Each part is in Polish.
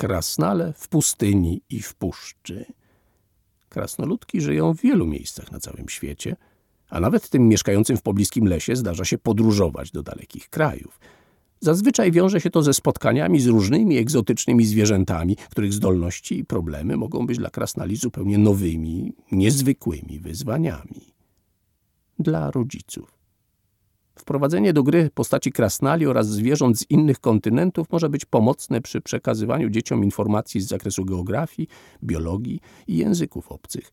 krasnale w pustyni i w puszczy. Krasnoludki żyją w wielu miejscach na całym świecie, a nawet tym mieszkającym w pobliskim lesie zdarza się podróżować do dalekich krajów. Zazwyczaj wiąże się to ze spotkaniami z różnymi egzotycznymi zwierzętami, których zdolności i problemy mogą być dla krasnali zupełnie nowymi, niezwykłymi wyzwaniami. Dla rodziców. Wprowadzenie do gry postaci krasnali oraz zwierząt z innych kontynentów może być pomocne przy przekazywaniu dzieciom informacji z zakresu geografii, biologii i języków obcych,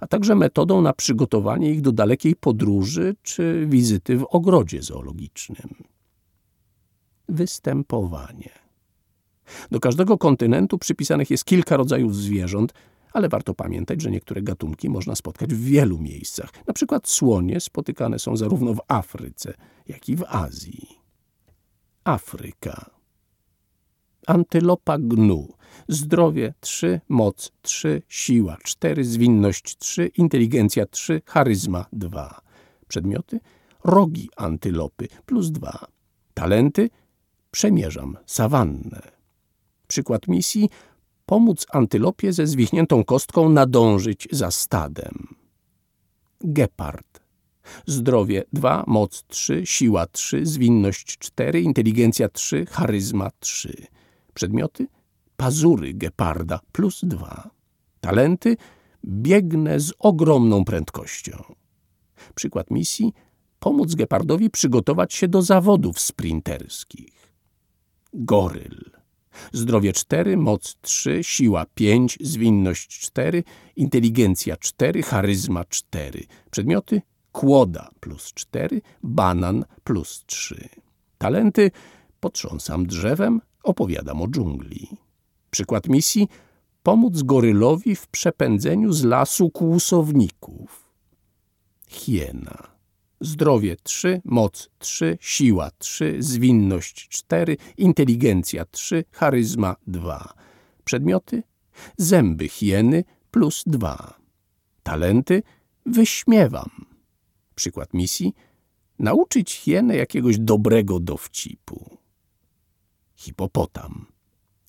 a także metodą na przygotowanie ich do dalekiej podróży czy wizyty w ogrodzie zoologicznym. Występowanie. Do każdego kontynentu przypisanych jest kilka rodzajów zwierząt, ale warto pamiętać, że niektóre gatunki można spotkać w wielu miejscach. Na przykład słonie spotykane są zarówno w Afryce, jak i w Azji. Afryka. Antylopa gnu. Zdrowie 3, moc 3, siła 4, zwinność 3, inteligencja 3, charyzma 2. Przedmioty? Rogi antylopy plus 2. Talenty? Przemierzam sawannę. Przykład misji pomóc antylopie ze zwichniętą kostką nadążyć za stadem. Gepard. Zdrowie 2, moc 3, siła 3, zwinność 4, inteligencja 3, charyzma 3. Przedmioty? Pazury geparda plus 2. Talenty? Biegnę z ogromną prędkością. Przykład misji? Pomóc gepardowi przygotować się do zawodów sprinterskich. Goryl. Zdrowie 4, moc 3, siła 5, zwinność 4, inteligencja 4, charyzma 4. Przedmioty kłoda plus 4, banan plus 3. Talenty potrząsam drzewem, opowiadam o dżungli. Przykład misji pomóc gorylowi w przepędzeniu z lasu kłusowników. Hiena. Zdrowie 3, moc 3, siła 3, zwinność 4, inteligencja 3, charyzma 2. Przedmioty? Zęby hieny plus 2. Talenty? Wyśmiewam. Przykład misji? Nauczyć hienę jakiegoś dobrego dowcipu. Hipopotam.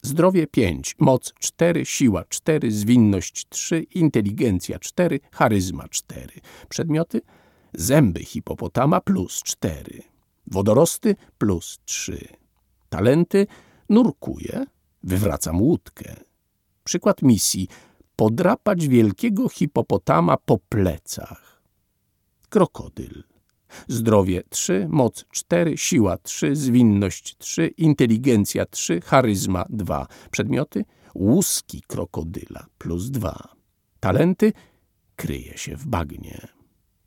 Zdrowie 5, moc 4, siła 4, zwinność 3, inteligencja 4, charyzma 4. Przedmioty? Zęby hipopotama plus cztery. Wodorosty plus trzy. Talenty nurkuję, wywracam łódkę. Przykład misji podrapać wielkiego hipopotama po plecach. Krokodyl. Zdrowie 3, moc 4, siła 3, zwinność 3, inteligencja 3, charyzma 2. Przedmioty łuski krokodyla plus 2. Talenty kryje się w bagnie.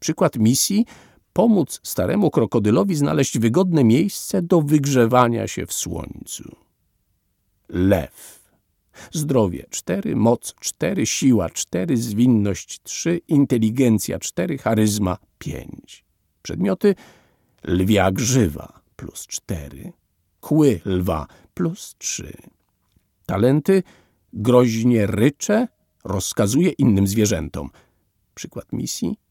Przykład misji pomóc staremu krokodylowi znaleźć wygodne miejsce do wygrzewania się w słońcu. Lew. Zdrowie 4, moc 4, siła 4, zwinność 3, inteligencja 4, charyzma 5. Przedmioty lwia grzywa plus 4, kły lwa plus 3. Talenty groźnie rycze, rozkazuje innym zwierzętom. Przykład misji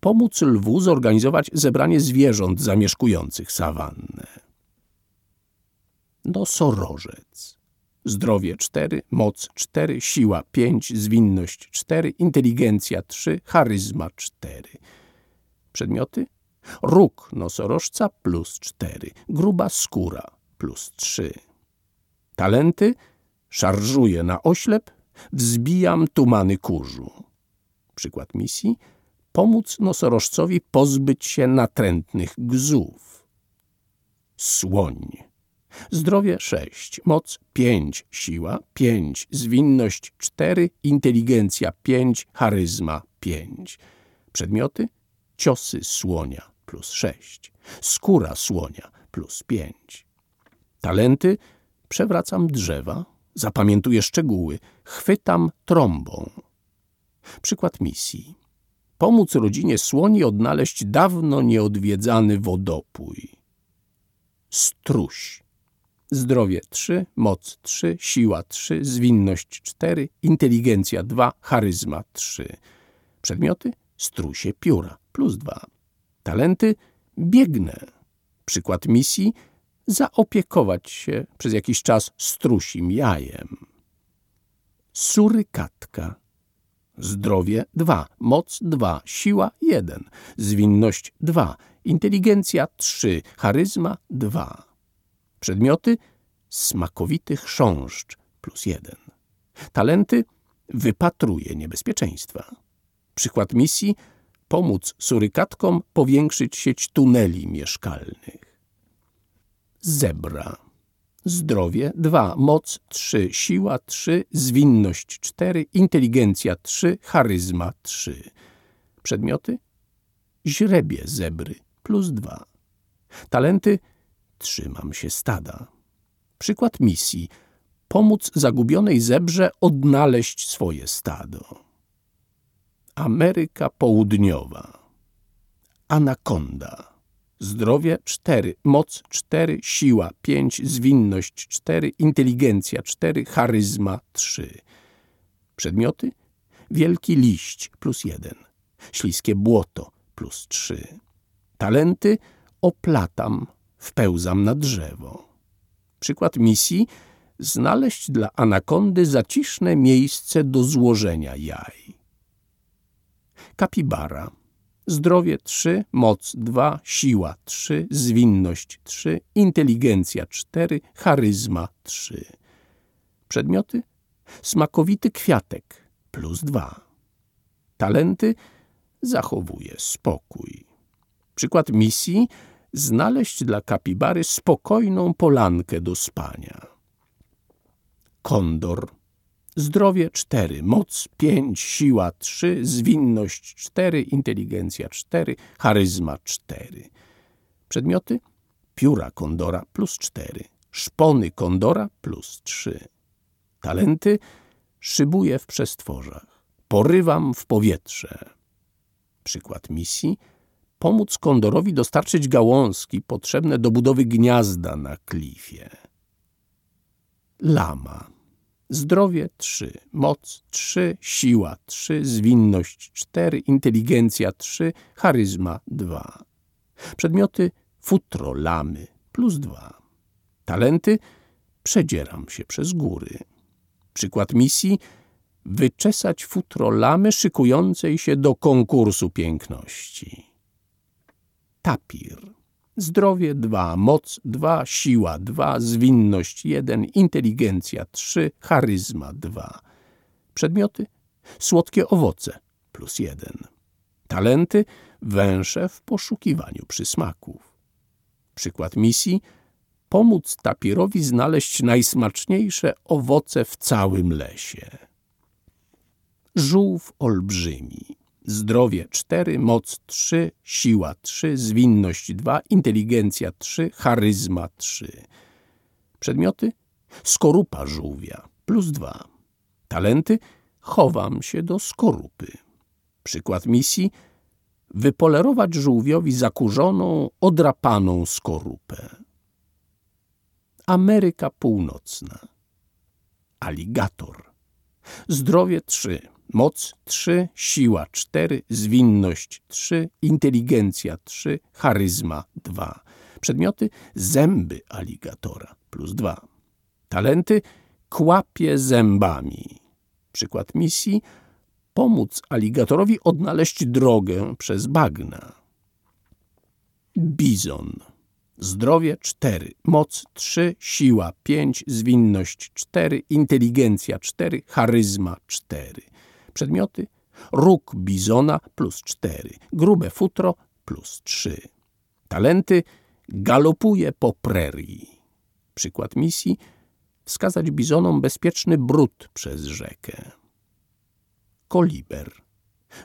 pomóc lwu zorganizować zebranie zwierząt zamieszkujących sawannę. Nosorożec. Zdrowie 4, moc 4, siła 5, zwinność 4, inteligencja 3, charyzma 4. Przedmioty? Róg nosorożca plus 4, gruba skóra plus 3. Talenty? Szarżuję na oślep, wzbijam tumany kurzu. Przykład misji? Pomóc nosorożcowi pozbyć się natrętnych gzów. Słoń. Zdrowie 6, moc 5, siła 5, zwinność 4, inteligencja 5, charyzma 5. Przedmioty? Ciosy słonia plus 6, skóra słonia plus 5. Talenty? Przewracam drzewa, zapamiętuję szczegóły, chwytam trąbą. Przykład misji pomóc rodzinie słoni odnaleźć dawno nieodwiedzany wodopój. Struś. Zdrowie 3, moc 3, siła 3, zwinność 4, inteligencja 2, charyzma 3. Przedmioty? Strusie pióra plus 2. Talenty? Biegnę. Przykład misji? Zaopiekować się przez jakiś czas strusim jajem. Surykatka. Zdrowie 2, moc 2, siła 1, zwinność 2, inteligencja 3, charyzma 2. Przedmioty smakowity chrząszcz plus 1. Talenty wypatruje niebezpieczeństwa. Przykład misji pomóc surykatkom powiększyć sieć tuneli mieszkalnych. Zebra. Zdrowie 2, moc 3, siła 3, zwinność 4, inteligencja 3, charyzma 3. Przedmioty? Źrebie zebry plus 2. Talenty? Trzymam się stada. Przykład misji. Pomóc zagubionej zebrze odnaleźć swoje stado. Ameryka Południowa. Anakonda. Zdrowie 4, moc 4, siła 5, zwinność 4, inteligencja 4, charyzma 3. Przedmioty? Wielki liść plus 1, śliskie błoto plus 3. Talenty? Oplatam, wpełzam na drzewo. Przykład misji? Znaleźć dla anakondy zaciszne miejsce do złożenia jaj. Kapibara. Zdrowie 3, moc 2, siła 3, zwinność 3, inteligencja 4, charyzma 3. Przedmioty? Smakowity kwiatek plus 2. Talenty? Zachowuje spokój. Przykład misji? Znaleźć dla kapibary spokojną polankę do spania. Kondor Zdrowie 4, moc 5, siła 3, zwinność 4, inteligencja 4, charyzma 4. Przedmioty? Pióra kondora plus 4, szpony kondora plus 3. Talenty? Szybuję w przestworzach, porywam w powietrze. Przykład misji? Pomóc kondorowi dostarczyć gałązki potrzebne do budowy gniazda na klifie. Lama Zdrowie 3, moc 3, siła 3, zwinność 4, inteligencja 3, charyzma 2. Przedmioty futro lamy plus 2. Talenty przedzieram się przez góry. Przykład misji wyczesać futro lamy szykującej się do konkursu piękności. Tapir Zdrowie 2, moc 2, siła 2, zwinność 1, inteligencja 3, charyzma 2. Przedmioty? Słodkie owoce plus 1. Talenty? Węsze w poszukiwaniu przysmaków. Przykład misji? Pomóc tapirowi znaleźć najsmaczniejsze owoce w całym lesie. Żółw olbrzymi zdrowie 4, moc 3, siła 3, zwinność 2, inteligencja 3, charyzma 3. Przedmioty? Skorupa żółwia plus 2. Talenty? Chowam się do skorupy. Przykład misji? Wypolerować żółwiowi zakurzoną, odrapaną skorupę. Ameryka Północna. Aligator. Zdrowie 3 Moc 3, siła 4, zwinność 3, inteligencja 3, charyzma 2. Przedmioty zęby aligatora plus 2. Talenty kłapie zębami. Przykład misji pomóc aligatorowi odnaleźć drogę przez bagna. Bizon Zdrowie 4, moc 3, siła 5, zwinność 4, inteligencja 4, charyzma 4. Przedmioty róg bizona plus 4, grube futro plus 3. Talenty galopuje po prerii. Przykład misji wskazać bizonom bezpieczny brud przez rzekę. Koliber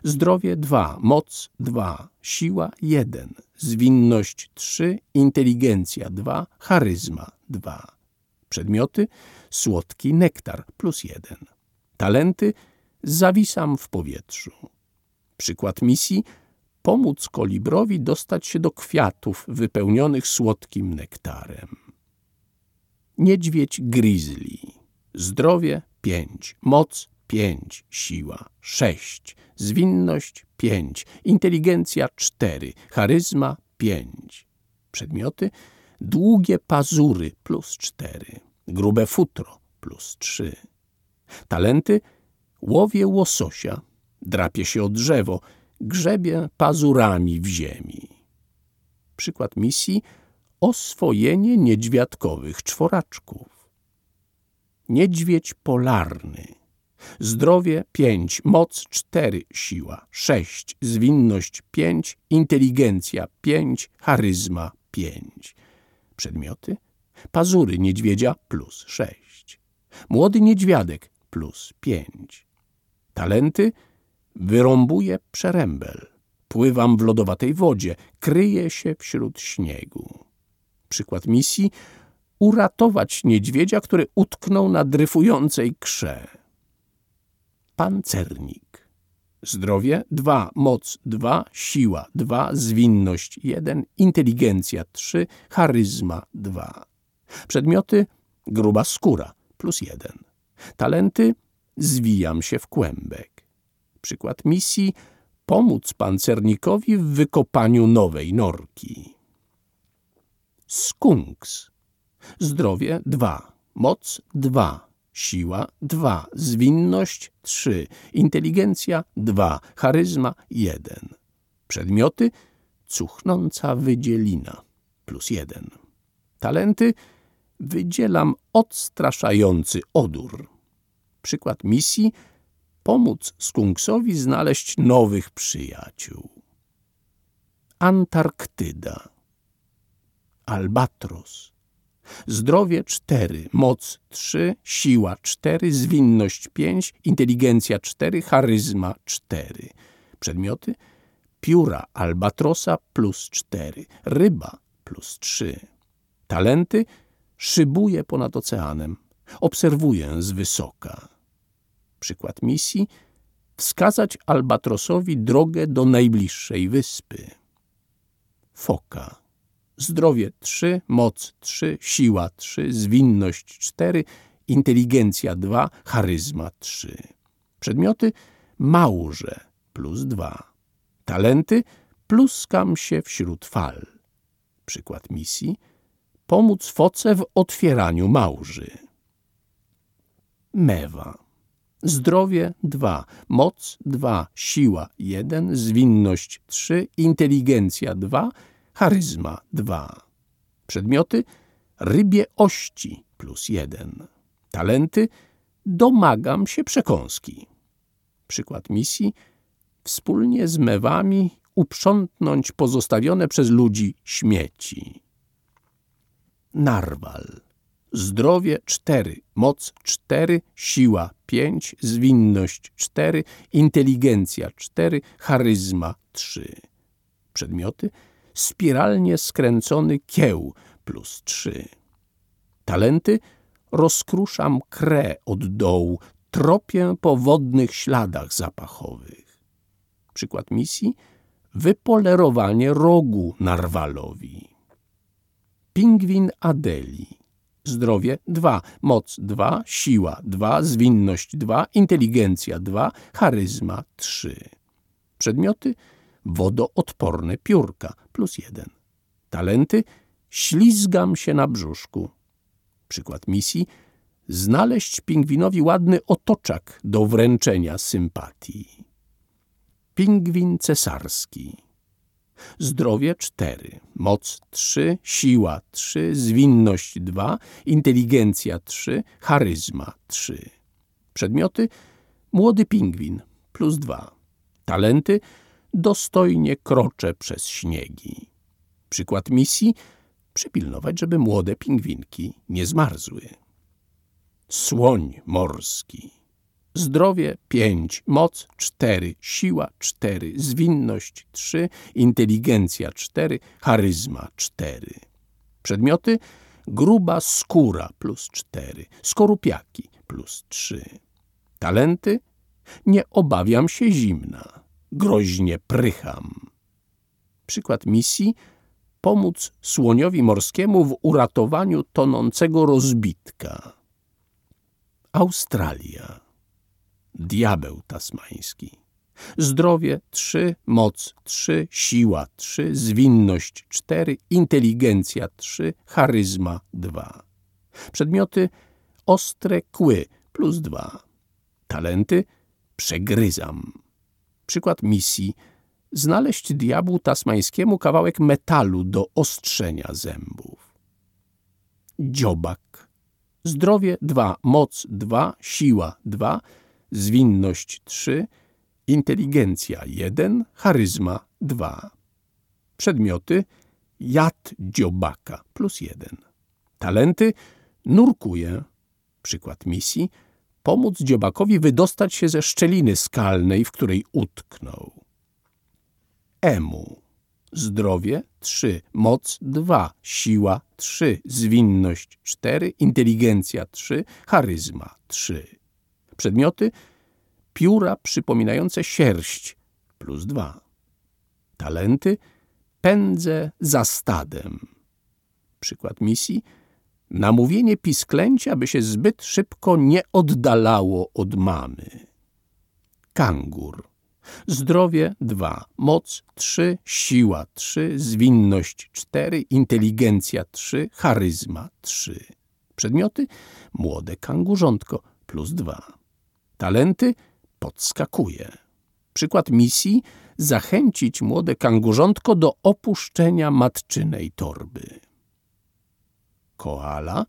Zdrowie 2, moc 2, siła 1, zwinność 3, inteligencja 2, charyzma 2. Przedmioty słodki nektar plus 1. Talenty zawisam w powietrzu. Przykład misji pomóc kolibrowi dostać się do kwiatów wypełnionych słodkim nektarem. Niedźwiedź grizzly. Zdrowie 5, moc 5, siła 6, zwinność 5, inteligencja 4, charyzma 5. Przedmioty długie pazury plus 4, grube futro plus 3. Talenty łowię łososia, drapie się o drzewo, grzebie pazurami w ziemi. Przykład misji oswojenie niedźwiadkowych czworaczków. Niedźwiedź polarny. Zdrowie 5, moc 4, siła 6, zwinność 5, inteligencja 5, charyzma 5. Przedmioty pazury niedźwiedzia plus 6. Młody niedźwiadek plus 5. Talenty wyrąbuje przerębel. Pływam w lodowatej wodzie, kryję się wśród śniegu. Przykład misji uratować niedźwiedzia, który utknął na dryfującej krze. Pancernik. Zdrowie 2, moc 2, siła 2, zwinność 1, inteligencja 3, charyzma 2. Przedmioty gruba skóra plus 1. Talenty zwijam się w kłębek. Przykład misji pomóc pancernikowi w wykopaniu nowej norki. Skunks. Zdrowie 2, moc 2, siła 2, zwinność 3, inteligencja 2, charyzma 1. Przedmioty cuchnąca wydzielina plus 1. Talenty wydzielam odstraszający odór. Przykład misji pomóc skunksowi znaleźć nowych przyjaciół. Antarktyda Albatros Zdrowie 4, moc 3, siła 4, zwinność 5, inteligencja 4, charyzma 4. Przedmioty pióra albatrosa plus 4, ryba plus 3. Talenty szybuje ponad oceanem, obserwuję z wysoka. Przykład misji wskazać albatrosowi drogę do najbliższej wyspy. Foka zdrowie 3, moc 3, siła 3, zwinność 4, inteligencja 2, charyzma 3. Przedmioty małże plus 2. Talenty pluskam się wśród fal. Przykład misji pomóc foce w otwieraniu małży. Mewa. Zdrowie 2, moc 2, siła 1, zwinność 3, inteligencja 2, charyzma 2. Przedmioty rybie ości plus 1. Talenty domagam się przekąski. Przykład misji wspólnie z mewami uprzątnąć pozostawione przez ludzi śmieci. Narwal. Zdrowie 4, moc 4, siła 5, zwinność 4, inteligencja 4, charyzma 3. Przedmioty spiralnie skręcony kieł plus 3. Talenty rozkruszam krę od dołu, tropię po wodnych śladach zapachowych. Przykład misji wypolerowanie rogu narwalowi. Pingwin Adeli. Zdrowie 2, moc 2, siła 2, zwinność 2, inteligencja 2, charyzma 3. Przedmioty wodoodporne piórka plus jeden. Talenty ślizgam się na brzuszku. Przykład misji znaleźć pingwinowi ładny otoczak do wręczenia sympatii. Pingwin cesarski. Zdrowie 4, moc 3, siła 3, zwinność 2, inteligencja 3, charyzma 3. Przedmioty młody pingwin plus 2. Talenty dostojnie kroczę przez śniegi. Przykład misji przypilnować, żeby młode pingwinki nie zmarzły. Słoń morski. Zdrowie 5, moc 4, siła 4, zwinność 3, inteligencja 4, charyzma 4. Przedmioty gruba skóra plus 4, skorupiaki plus 3. Talenty nie obawiam się zimna groźnie prycham. Przykład misji pomóc słoniowi morskiemu w uratowaniu tonącego rozbitka. Australia. Diabeł tasmański. Zdrowie 3, moc 3, siła 3, zwinność 4, inteligencja 3, charyzma 2. Przedmioty ostre kły plus 2. Talenty przegryzam. Przykład misji znaleźć diabłu tasmańskiemu kawałek metalu do ostrzenia zębów. Dziobak. Zdrowie 2, moc 2, siła 2, zwinność 3, inteligencja 1, charyzma 2. Przedmioty jad dziobaka plus 1. Talenty nurkuje. Przykład misji pomóc dziobakowi wydostać się ze szczeliny skalnej, w której utknął. Emu. Zdrowie 3, moc 2, siła 3, zwinność 4, inteligencja 3, charyzma 3. Przedmioty pióra przypominające sierść plus 2. Talenty pędzę za stadem. Przykład misji namówienie pisklęcia, by się zbyt szybko nie oddalało od mamy. Kangur. Zdrowie 2, moc 3, siła 3, zwinność 4, inteligencja 3, charyzma 3. Przedmioty młode kangurzątko plus 2. Talenty podskakuje. Przykład misji zachęcić młode kangurzątko do opuszczenia matczynej torby. Koala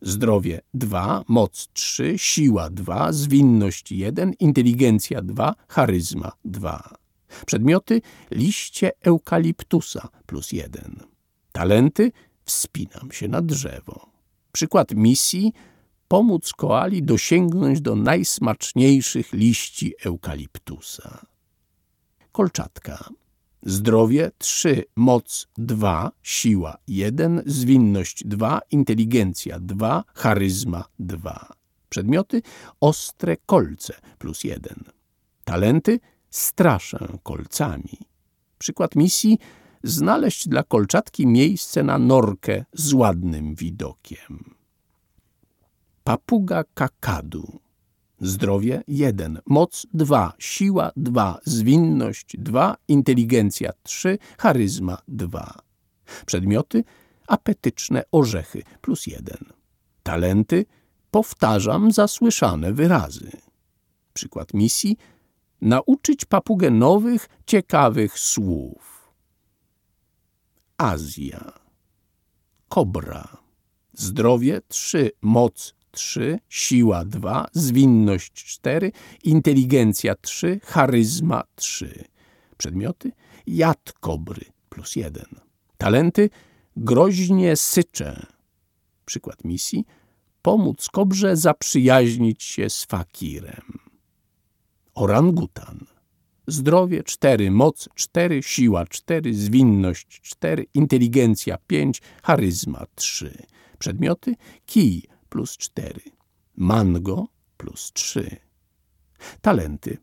zdrowie 2, moc 3, siła 2, zwinność 1, inteligencja 2, charyzma 2. Przedmioty liście eukaliptusa plus 1. Talenty wspinam się na drzewo. Przykład misji pomóc koali dosięgnąć do najsmaczniejszych liści eukaliptusa. Kolczatka Zdrowie 3, moc 2, siła 1, zwinność 2, inteligencja 2, charyzma 2. Przedmioty ostre kolce plus 1. Talenty straszę kolcami. Przykład misji znaleźć dla kolczatki miejsce na norkę z ładnym widokiem. Papuga kakadu zdrowie 1, moc 2, siła 2, zwinność 2, inteligencja 3, charyzma 2. Przedmioty apetyczne orzechy plus 1. Talenty powtarzam zasłyszane wyrazy. Przykład misji nauczyć papugę nowych, ciekawych słów. Azja. Kobra. Zdrowie 3, moc 3, siła 2, zwinność 4, inteligencja 3, charyzma 3. Przedmioty jad kobry plus 1. Talenty groźnie sycze. Przykład misji pomóc kobrze zaprzyjaźnić się z fakirem. Orangutan. Zdrowie 4, moc 4, siła 4, zwinność 4, inteligencja 5, charyzma 3. Przedmioty kij plus 4, mango plus 3. Talenty.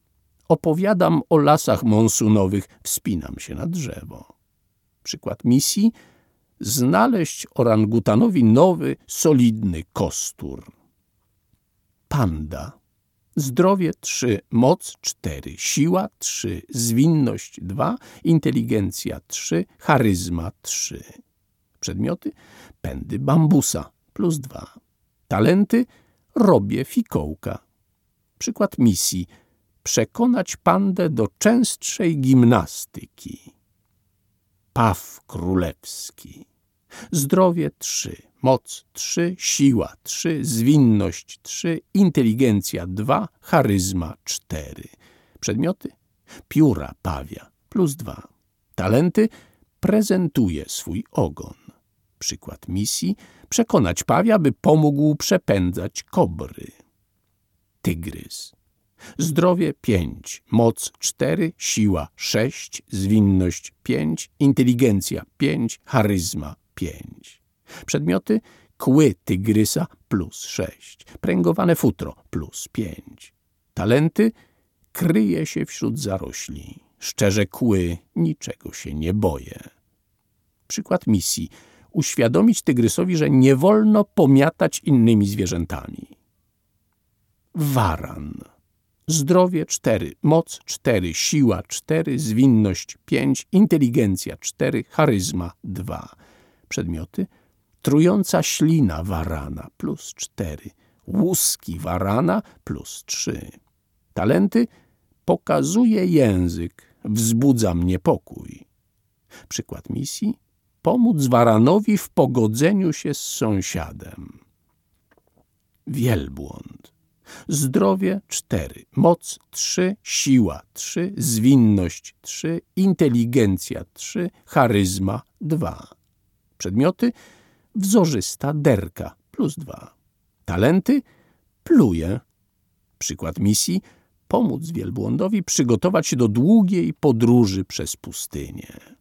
Opowiadam o lasach monsunowych, wspinam się na drzewo. Przykład misji znaleźć orangutanowi nowy, solidny kostur. Panda. Zdrowie 3, moc 4, siła 3, zwinność 2, inteligencja 3, charyzma 3. Przedmioty pędy bambusa plus 2. Talenty robię fikołka. Przykład misji przekonać pandę do częstszej gimnastyki. Paw królewski. Zdrowie 3, moc 3, siła 3, zwinność 3, inteligencja 2, charyzma 4. Przedmioty pióra pawia plus 2. Talenty prezentuje swój ogon. Przykład misji przekonać pawia, by pomógł przepędzać kobry. Tygrys. Zdrowie 5, moc 4, siła 6, zwinność 5, inteligencja 5, charyzma 5. Przedmioty kły tygrysa plus 6, pręgowane futro plus 5. Talenty kryje się wśród zarośli. Szczerze kły, niczego się nie boję. Przykład misji uświadomić tygrysowi, że nie wolno pomiatać innymi zwierzętami. Waran. Zdrowie 4, moc 4, siła 4, zwinność 5, inteligencja 4, charyzma 2. Przedmioty trująca ślina warana plus 4, łuski warana plus 3. Talenty pokazuje język, wzbudza mnie pokój. Przykład misji pomóc Waranowi w pogodzeniu się z sąsiadem. Wielbłąd. Zdrowie 4, moc 3, siła 3, zwinność 3, inteligencja 3, charyzma 2. Przedmioty wzorzysta derka plus 2. Talenty pluje. Przykład misji pomóc wielbłądowi przygotować się do długiej podróży przez pustynię.